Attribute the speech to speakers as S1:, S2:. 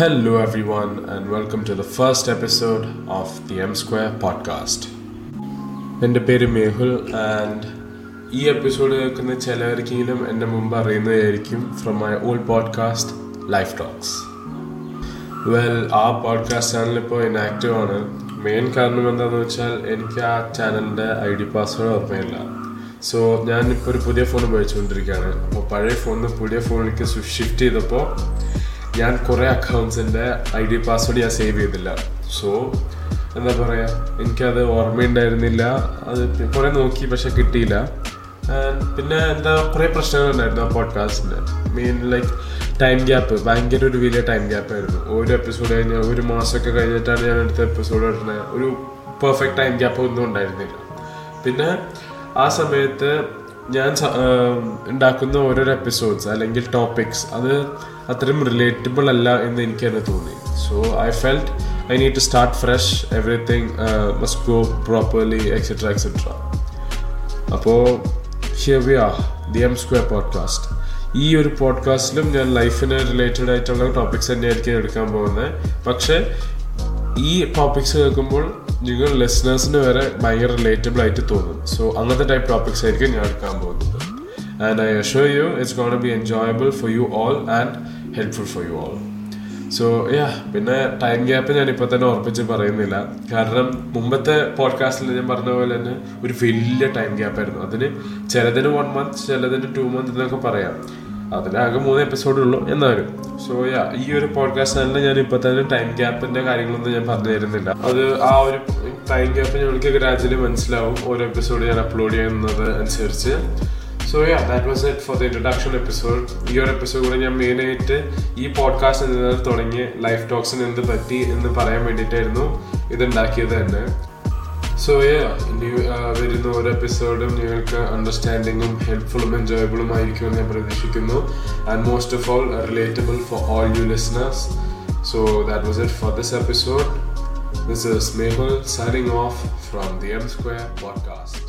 S1: Hello, everyone, and welcome to the first episode of the M Square podcast. എന്റെ പേര് മേഹുൽ and ഈ episode കേൾക്കുന്ന ചിലവർക്കെങ്കിലും എന്റെ മുമ്പ് അറിയുന്നതായിരിക്കും from my old podcast life talks well ആ podcast channel ഇപ്പോൾ ഇനാക്റ്റീവ് ആണ്. മെയിൻ കാരണം എന്താണെന്ന് വെച്ചാൽ എനിക്ക് ആ ചാനലിന്റെ ഐ ഡി പാസ്വേഡ് ഓർമ്മയില്ല. സോ ഞാനിപ്പോൾ ഒരു പുതിയ ഫോൺ ഉപയോഗിച്ചുകൊണ്ടിരിക്കുകയാണ്. അപ്പോൾ പഴയ ഫോണിൽ നിന്ന് പുതിയ ഫോണിലേക്ക് ഷിഫ്റ്റ് ചെയ്തപ്പോൾ ഞാൻ കുറേ അക്കൗണ്ട്സിന്റെ ഐ ഡി പാസ്വേഡ് ഞാൻ സേവ് ചെയ്തില്ല. സോ എന്താ പറയുക എനിക്കത് ഓർമ്മയുണ്ടായിരുന്നില്ല. അത് കുറേ നോക്കി പക്ഷെ കിട്ടിയില്ല. പിന്നെ എന്താ കുറേ പ്രശ്നങ്ങളുണ്ടായിരുന്നു ആ പോഡ്കാസ്റ്റിന് മെയിൻ ലൈക്ക് ടൈം ഗ്യാപ്പ് ഭയങ്കര ഒരു വലിയ ടൈം ഗ്യാപ്പ് ആയിരുന്നു. ഒരു എപ്പിസോഡ് കഴിഞ്ഞ് ഒരു മാസമൊക്കെ കഴിഞ്ഞിട്ടാണ് ഞാൻ അടുത്ത എപ്പിസോഡ് ഇടുന്നത്. ഒരു പെർഫെക്റ്റ് ടൈം ഗ്യാപ്പ് ഒന്നും ഉണ്ടായിരുന്നില്ല. പിന്നെ ആ സമയത്ത് ഞാൻ ഉണ്ടാക്കുന്ന ഓരോരോ എപ്പിസോഡ്സ് അല്ലെങ്കിൽ ടോപ്പിക്സ് അത് അത്രയും റിലേറ്റബിൾ അല്ല എന്ന് എനിക്ക് തന്നെ. തോന്നി so I felt I need to start fresh everything must go properly etcetera etcetera അപ്പോൾ here we are the M square podcast ഈ ഒരു പോഡ്കാസ്റ്റിലും ഞാൻ ലൈഫിന് റിലേറ്റഡ് ആയിട്ടുള്ള ടോപ്പിക്സ് തന്നെയായിരിക്കും എടുക്കാൻ പോകുന്നത്. പക്ഷേ ഈ ടോപ്പിക്സ് കേൾക്കുമ്പോൾ നിങ്ങൾ ലിസണേഴ്സിന് വരെ ഭയങ്കര റിലേറ്റബിൾ ആയിട്ട് തോന്നും. സോ അങ്ങനത്തെ ടൈപ്പ് ടോപ്പിക്സ് ആയിരിക്കും ഞാൻ എടുക്കാൻ പോകുന്നത്. And I assure you it's gonna be enjoyable for you all and helpful for you all so yeah പിന്നെ ടൈം ഗ്യാപ്പ് ഞാൻ ഇപ്പോൾ തന്നെ ഉറപ്പിച്ച് പറയുന്നില്ല. കാരണം മുമ്പത്തെ പോഡ്കാസ്റ്റിൽ ഞാൻ പറഞ്ഞ പോലെ തന്നെ ഒരു വലിയ ടൈം ഗ്യാപ്പായിരുന്നു അതിന് ചിലതിന് വൺ മന്ത് ചിലതിന് ടു മന്ത് എന്നൊക്കെ പറയാം. അതിനാകെ മൂന്ന് എപ്പിസോഡേ ഉള്ളൂ എന്നാലും. സോ യാ ഈ ഒരു പോഡ്കാസ്റ്റ് തന്നെ ഞാൻ ഇപ്പൊ തന്നെ ടൈം ഗ്യാപ്പിന്റെ കാര്യങ്ങളൊന്നും ഞാൻ പറഞ്ഞു തരുന്നില്ല. അത് ആ ഒരു ടൈം ഗ്യാപ്പ് ഞങ്ങൾക്ക് ഗ്രാജുവലി മനസ്സിലാവും ഓരോ എപ്പിസോഡ് ഞാൻ അപ്ലോഡ് ചെയ്യുന്നത് അനുസരിച്ച്. So yeah that was it for the introduction episode ഈ ഒരു എപ്പിസോഡ് കൂടെ ഞാൻ മെയിനായിട്ട് ഈ പോഡ്കാസ്റ്റ് തുടങ്ങി ലൈഫ് ടോക്സിന് എന്ത് പറ്റി എന്ന് പറയാൻ വേണ്ടിയിട്ടായിരുന്നു ഇതുണ്ടാക്കിയത് തന്നെ. സോ യാ ഇനി ആ, വരുന്ന ഓരോ എപ്പിസോഡും നിങ്ങൾക്ക് അണ്ടർസ്റ്റാൻഡിങ്ങും ഹെൽപ്ഫുള്ളും എൻജോയബിളും ആയിരിക്കുമെന്ന് ഞാൻ പ്രതീക്ഷിക്കുന്നു. And most of all relatable for all you listeners so that was it for this episode this is Mehul signing off from the M square podcast